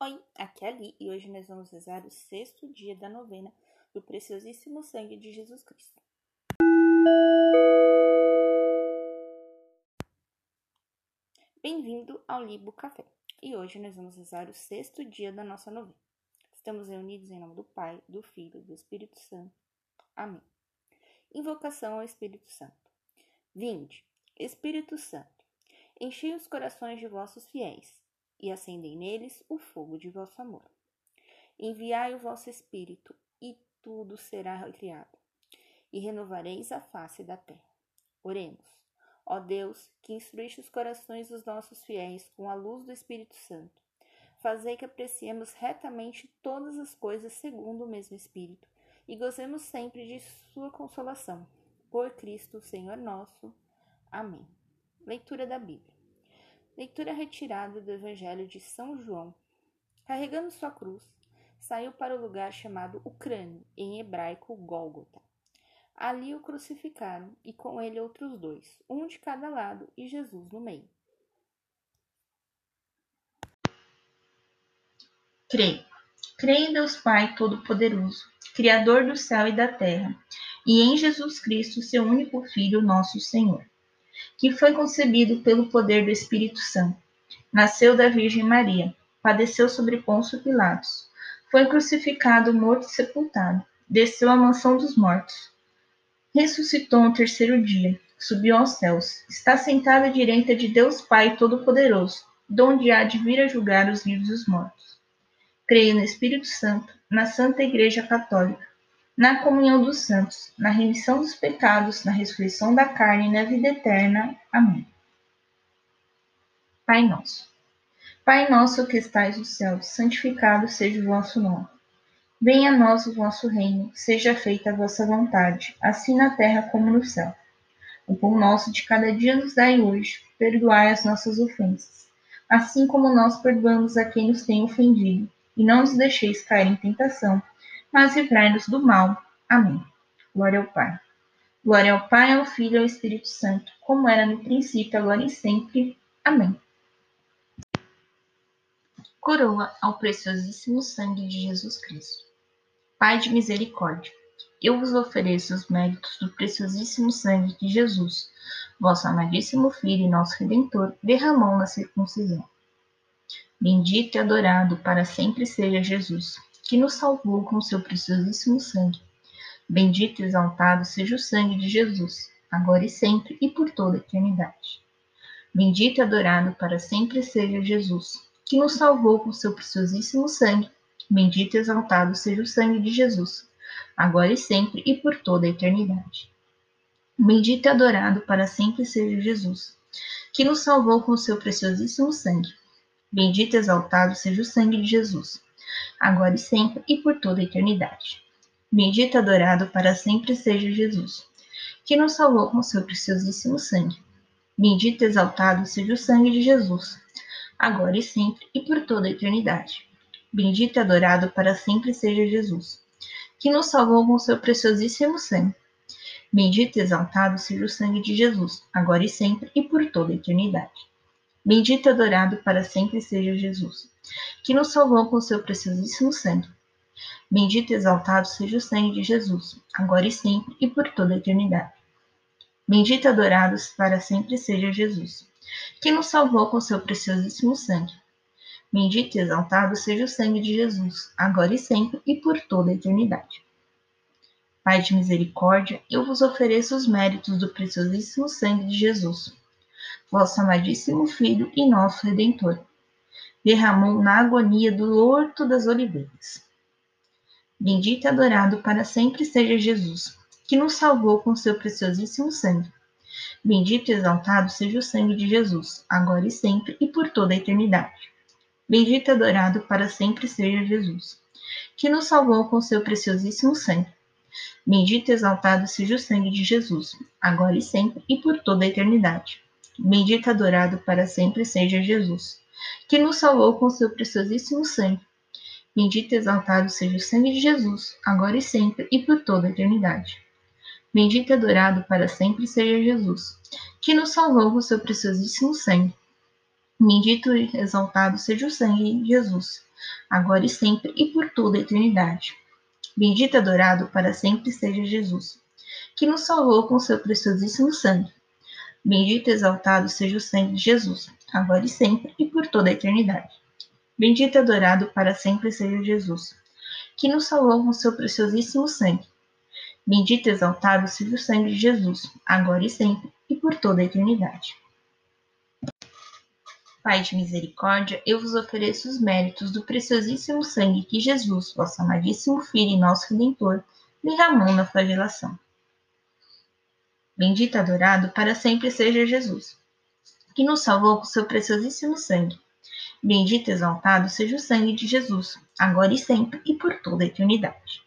Oi, aqui é Ali e hoje nós vamos rezar o sexto dia da novena do preciosíssimo sangue de Jesus Cristo. Bem-vindo ao Libo Café e hoje nós vamos rezar o sexto dia da nossa novena. Estamos reunidos em nome do Pai, do Filho e do Espírito Santo. Amém. Invocação ao Espírito Santo. Vinde, Espírito Santo, enchei os corações de vossos fiéis e acendei neles o fogo de vosso amor. Enviai o vosso Espírito, e tudo será criado, e renovareis a face da terra. Oremos. Ó Deus, que instruíste os corações dos nossos fiéis com a luz do Espírito Santo, fazei que apreciemos retamente todas as coisas segundo o mesmo Espírito e gozemos sempre de Sua consolação. Por Cristo, Senhor nosso. Amém. Leitura da Bíblia. Leitura retirada do Evangelho de São João. Carregando sua cruz, saiu para o lugar chamado Ucrânio, em hebraico Gólgota. Ali o crucificaram e com ele outros dois, um de cada lado e Jesus no meio. Creio. Creio em Deus Pai Todo-Poderoso, Criador do céu e da terra, e em Jesus Cristo, seu único Filho, nosso Senhor que foi concebido pelo poder do Espírito Santo. Nasceu da Virgem Maria, padeceu sobre Pôncio Pilatos, foi crucificado, morto e sepultado, desceu à mansão dos mortos. Ressuscitou no terceiro dia, subiu aos céus, está sentado à direita de Deus Pai Todo-Poderoso, donde há de vir a julgar os vivos e os mortos. Creio no Espírito Santo, na Santa Igreja Católica, na comunhão dos santos, na remissão dos pecados, na ressurreição da carne e na vida eterna. Amém. Pai nosso. Pai nosso que estais no céu, santificado seja o vosso nome. Venha a nós o vosso reino, seja feita a vossa vontade, assim na terra como no céu. O pão nosso de cada dia nos dai hoje, perdoai as nossas ofensas, assim como nós perdoamos a quem nos tem ofendido, e não nos deixeis cair em tentação, mas livrai-nos do mal. Amém. Glória ao Pai. Glória ao Pai, ao Filho e ao Espírito Santo, como era no princípio, agora e sempre. Amém. Coroa ao preciosíssimo sangue de Jesus Cristo. Pai de misericórdia, eu vos ofereço os méritos do preciosíssimo sangue de Jesus, vosso amadíssimo Filho e nosso Redentor, derramou na circuncisão. Bendito e adorado para sempre seja Jesus que nos salvou com seu preciosíssimo sangue. Bendito e exaltado seja o sangue de Jesus, agora e sempre e por toda a eternidade. Bendito e adorado para sempre seja Jesus, que nos salvou com seu preciosíssimo sangue. Bendito e exaltado seja o sangue de Jesus, agora e sempre e por toda a eternidade. Bendito e adorado para sempre seja Jesus, que nos salvou com seu preciosíssimo sangue. Bendito e exaltado seja o sangue de Jesus, agora e sempre e por toda a eternidade. Bendito e adorado para sempre seja Jesus, que nos salvou com seu preciosíssimo sangue. Bendito e exaltado seja o sangue de Jesus, agora e sempre e por toda a eternidade. Bendito e adorado para sempre seja Jesus, que nos salvou com seu preciosíssimo sangue. Bendito e exaltado seja o sangue de Jesus, agora e sempre e por toda a eternidade. Bendito e adorado para sempre seja Jesus, que nos salvou com seu preciosíssimo sangue. Bendito e exaltado seja o sangue de Jesus, agora e sempre e por toda a eternidade. Bendito e adorado para sempre seja Jesus, que nos salvou com seu preciosíssimo sangue. Bendito e exaltado seja o sangue de Jesus, agora e sempre e por toda a eternidade. Pai de misericórdia, eu vos ofereço os méritos do preciosíssimo sangue de Jesus, vosso amadíssimo Filho e nosso Redentor derramou na agonia do horto das oliveiras. Bendito e adorado para sempre seja Jesus, que nos salvou com seu preciosíssimo sangue. Bendito e exaltado seja o sangue de Jesus, agora e sempre e por toda a eternidade. Bendito e adorado para sempre seja Jesus, que nos salvou com seu preciosíssimo sangue. Bendito e exaltado seja o sangue de Jesus, agora e sempre e por toda a eternidade. Bendito e adorado para sempre seja Jesus, que nos salvou com seu preciosíssimo sangue. Bendito e exaltado seja o sangue de Jesus, agora e sempre e por toda a eternidade. Bendito e adorado para sempre seja Jesus, que nos salvou com seu preciosíssimo sangue. Bendito e exaltado seja o sangue de Jesus, agora e sempre e por toda a eternidade. Bendito e adorado para sempre seja Jesus, que nos salvou com seu preciosíssimo sangue. Bendito e exaltado seja o sangue de Jesus, agora e sempre e por toda a eternidade. Bendito e adorado para sempre seja Jesus, que nos salvou com seu preciosíssimo sangue. Bendito e exaltado seja o sangue de Jesus, agora e sempre e por toda a eternidade. Pai de misericórdia, eu vos ofereço os méritos do preciosíssimo sangue que Jesus, vosso amadíssimo Filho e nosso Redentor, derramou na flagelação. Bendito e adorado para sempre seja Jesus, que nos salvou com seu preciosíssimo sangue. Bendito e exaltado seja o sangue de Jesus, agora e sempre e por toda a eternidade.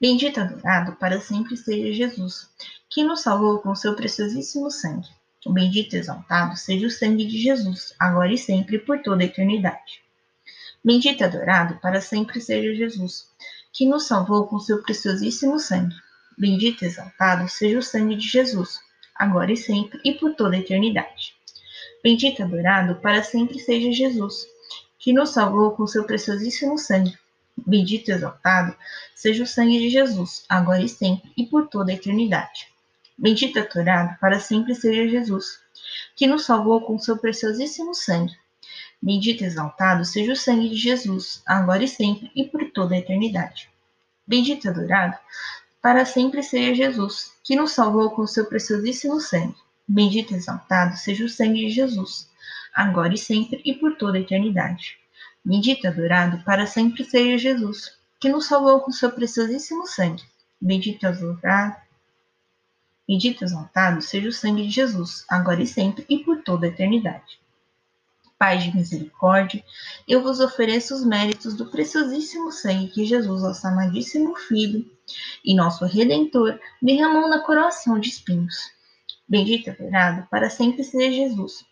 Bendito e adorado para sempre seja Jesus, que nos salvou com seu preciosíssimo sangue. Bendito e exaltado seja o sangue de Jesus, agora e sempre, por toda a eternidade. Bendito e adorado para sempre seja Jesus, que nos salvou com seu preciosíssimo sangue. Bendito e exaltado seja o sangue de Jesus, agora e sempre, e por toda a eternidade. Bendito e adorado para sempre seja Jesus, que nos salvou com seu preciosíssimo sangue. Bendito e exaltado seja o sangue de Jesus, agora e sempre, e por toda a eternidade. Bendito e adorado para sempre seja Jesus, que nos salvou com seu preciosíssimo sangue. Bendito e exaltado seja o sangue de Jesus, agora e sempre e por toda a eternidade. Bendito e adorado para sempre seja Jesus, que nos salvou com seu preciosíssimo sangue. Bendito e exaltado seja o sangue de Jesus, agora e sempre e por toda a eternidade. Bendito e adorado para sempre seja Jesus, que nos salvou com seu preciosíssimo sangue. Bendito e adorado Bendito e exaltado seja o sangue de Jesus, agora e sempre e por toda a eternidade. Pai de misericórdia, eu vos ofereço os méritos do preciosíssimo sangue que Jesus, nosso amadíssimo Filho e nosso Redentor, derramou na coroação de espinhos. Bendito e adorado para sempre seja Jesus,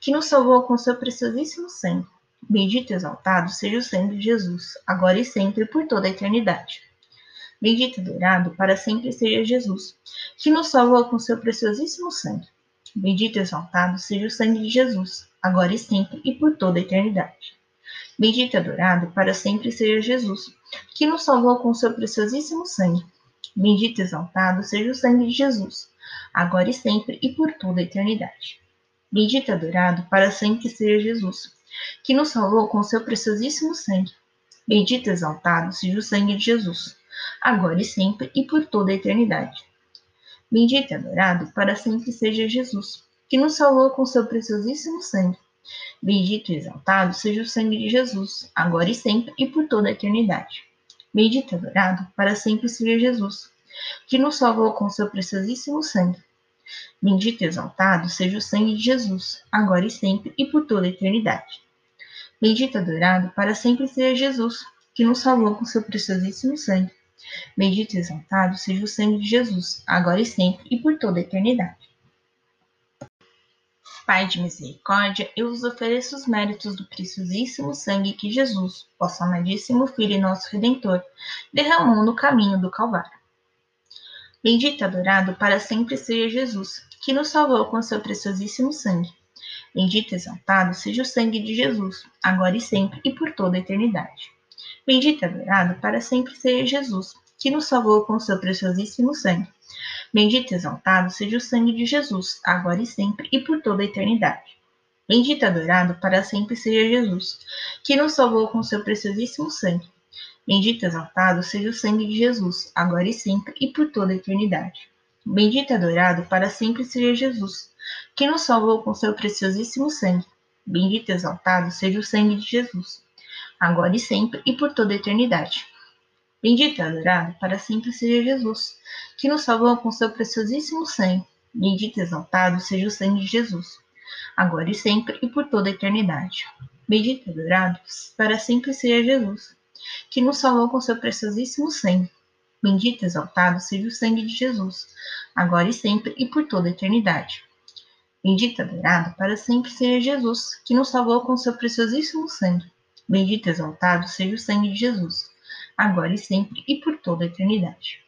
que nos salvou com seu preciosíssimo sangue. Bendito e exaltado seja o sangue de Jesus, agora e sempre por toda a eternidade. Bendito e adorado para sempre seja Jesus, que nos salvou com seu preciosíssimo sangue. Bendito e exaltado seja o sangue de Jesus, agora e sempre e por toda a eternidade. Bendito e adorado para sempre seja Jesus, que nos salvou com seu preciosíssimo sangue. Bendito e exaltado seja o sangue de Jesus, agora e sempre e por toda a eternidade. Bendito e adorado para sempre seja Jesus, que nos salvou com seu preciosíssimo sangue. Bendito e exaltado seja o sangue de Jesus, agora e sempre e por toda a eternidade. Bendito e adorado para sempre seja Jesus, que nos salvou com seu preciosíssimo sangue. Bendito e exaltado seja o sangue de Jesus, agora e sempre e por toda a eternidade. Bendito e adorado para sempre seja Jesus, que nos salvou com seu preciosíssimo sangue. Bendito e exaltado seja o sangue de Jesus, agora e sempre e por toda a eternidade. Bendito e adorado para sempre seja Jesus, que nos salvou com seu preciosíssimo sangue. Bendito e exaltado seja o sangue de Jesus, agora e sempre e por toda a eternidade. Pai de misericórdia, eu vos ofereço os méritos do preciosíssimo sangue que Jesus, vosso amadíssimo Filho e nosso Redentor, derramou no caminho do Calvário. Bendito e adorado para sempre seja Jesus, que nos salvou com seu preciosíssimo sangue. Bendito e exaltado seja o sangue de Jesus, agora e sempre e por toda a eternidade. Bendito e adorado para sempre seja Jesus, que nos salvou com seu preciosíssimo sangue. Bendito e exaltado seja o sangue de Jesus, agora e sempre e por toda a eternidade. Bendito e adorado para sempre seja Jesus, que nos salvou com seu preciosíssimo sangue. Bendito e exaltado seja o sangue de Jesus, agora e sempre e por toda a eternidade. Bendito e adorado para sempre seja Jesus, que nos salvou com seu preciosíssimo sangue. Bendito e exaltado seja o sangue de Jesus, agora e sempre e por toda a eternidade. Bendito e adorado para sempre seja Jesus, que nos salvou com seu preciosíssimo sangue. Bendito e exaltado seja o sangue de Jesus, agora e sempre e por toda a eternidade. Bendito e adorado para sempre seja Jesus, que nos salvou com seu preciosíssimo sangue. Bendito e exaltado seja o sangue de Jesus, agora e sempre e por toda a eternidade. Bendito e adorado para sempre seja Jesus, que nos salvou com seu preciosíssimo sangue. Bendito e exaltado seja o sangue de Jesus, agora e sempre e por toda a eternidade.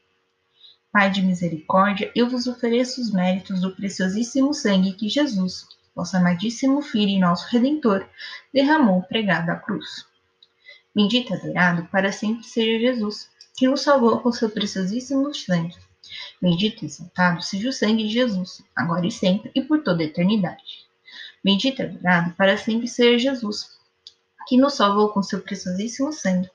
Pai de misericórdia, eu vos ofereço os méritos do preciosíssimo sangue que Jesus, vosso amadíssimo Filho e nosso Redentor, derramou pregado à cruz. Bendito e adorado para sempre seja Jesus, que nos salvou com seu preciosíssimo sangue. Bendito e exaltado seja o sangue de Jesus, agora e sempre e por toda a eternidade. Bendito e adorado para sempre seja Jesus, que nos salvou com seu preciosíssimo sangue.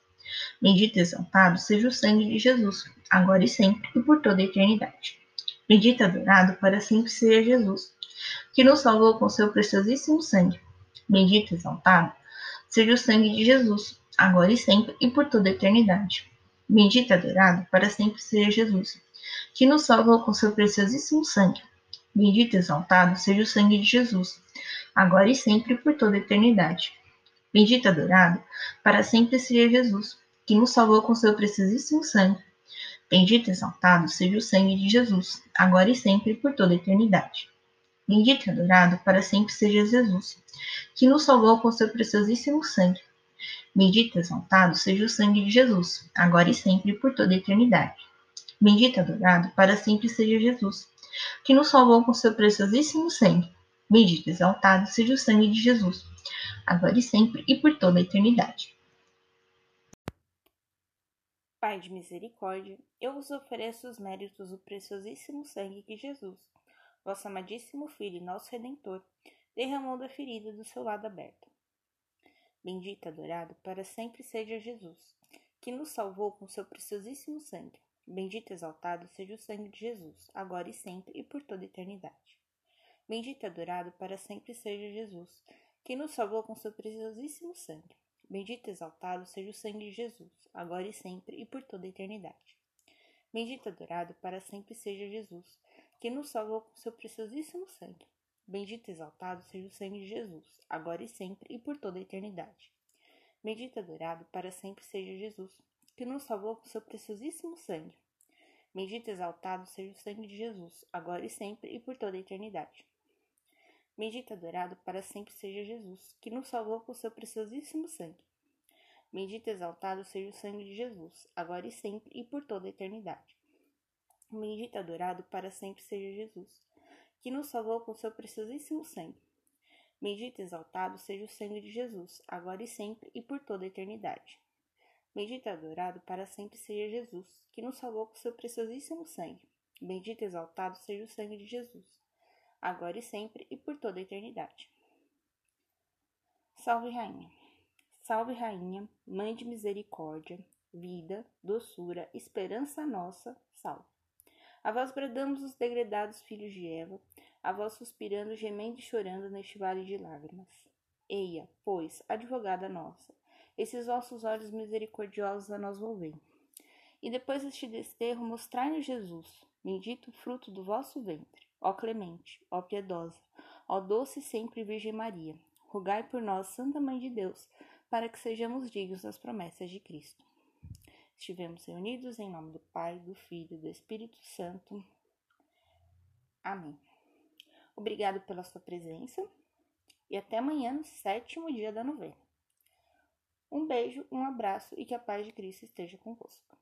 Bendito e exaltado seja o sangue de Jesus, agora e sempre e por toda a eternidade. Bendito e adorado para sempre seja Jesus, que nos salvou com seu preciosíssimo sangue. Bendito e exaltado seja o sangue de Jesus, agora e sempre e por toda a eternidade. Bendito e adorado para sempre seja Jesus, que nos salvou com seu preciosíssimo sangue. Bendito e exaltado seja o sangue de Jesus, agora e sempre e por toda a eternidade. Bendito e adorado para sempre seja Jesus, que nos salvou com seu preciosíssimo sangue. Bendito e exaltado seja o sangue de Jesus, agora e sempre por toda a eternidade. Bendito e adorado para sempre seja Jesus, que nos salvou com seu preciosíssimo sangue. Bendito e exaltado seja o sangue de Jesus, agora e sempre por toda a eternidade. Bendito e adorado para sempre seja Jesus, que nos salvou com seu preciosíssimo sangue. Bendito e exaltado seja o sangue de Jesus, agora e sempre e por toda a eternidade. Pai de misericórdia, eu vos ofereço os méritos do preciosíssimo sangue que Jesus, vosso amadíssimo Filho e nosso Redentor, derramou da ferida do seu lado aberto. Bendito e adorado para sempre seja Jesus, que nos salvou com seu preciosíssimo sangue. Bendito e exaltado seja o sangue de Jesus, agora e sempre e por toda eternidade. Bendito e adorado para sempre seja Jesus, que nos salvou com seu preciosíssimo sangue. Bendito e exaltado seja o sangue de Jesus, agora e sempre e por toda a eternidade. Bendito e adorado para sempre seja Jesus, que nos salvou com seu preciosíssimo sangue. Bendito e exaltado seja o sangue de Jesus, agora e sempre e por toda a eternidade. Bendito e adorado para sempre seja Jesus, que nos salvou com seu preciosíssimo sangue. Bendito e exaltado seja o sangue de Jesus, agora e sempre e por toda a eternidade. Bendito adorado para sempre seja Jesus, que nos salvou com seu preciosíssimo sangue. Bendito exaltado seja o sangue de Jesus, agora e sempre e por toda a eternidade. Bendito adorado para sempre seja Jesus, que nos salvou com seu preciosíssimo sangue. Bendito exaltado seja o sangue de Jesus, agora e sempre e por toda a eternidade. Bendito adorado para sempre seja Jesus, que nos salvou com seu preciosíssimo sangue. Bendito exaltado seja o sangue de Jesus, agora e sempre e por toda a eternidade. Salve, Rainha! Salve, Rainha, Mãe de misericórdia, vida, doçura, esperança nossa, salve. A vós bradamos os degredados filhos de Eva, a vós suspirando, gemendo e chorando neste vale de lágrimas. Eia, pois, advogada nossa, esses vossos olhos misericordiosos a nós volvem. E depois deste desterro, mostrai-nos Jesus, bendito fruto do vosso ventre. Ó clemente, ó piedosa, ó doce sempre Virgem Maria, rogai por nós, Santa Mãe de Deus, para que sejamos dignos das promessas de Cristo. Estivemos reunidos em nome do Pai, do Filho e do Espírito Santo. Amém. Obrigado pela sua presença e até amanhã no sétimo dia da novena. Um beijo, um abraço e que a paz de Cristo esteja convosco.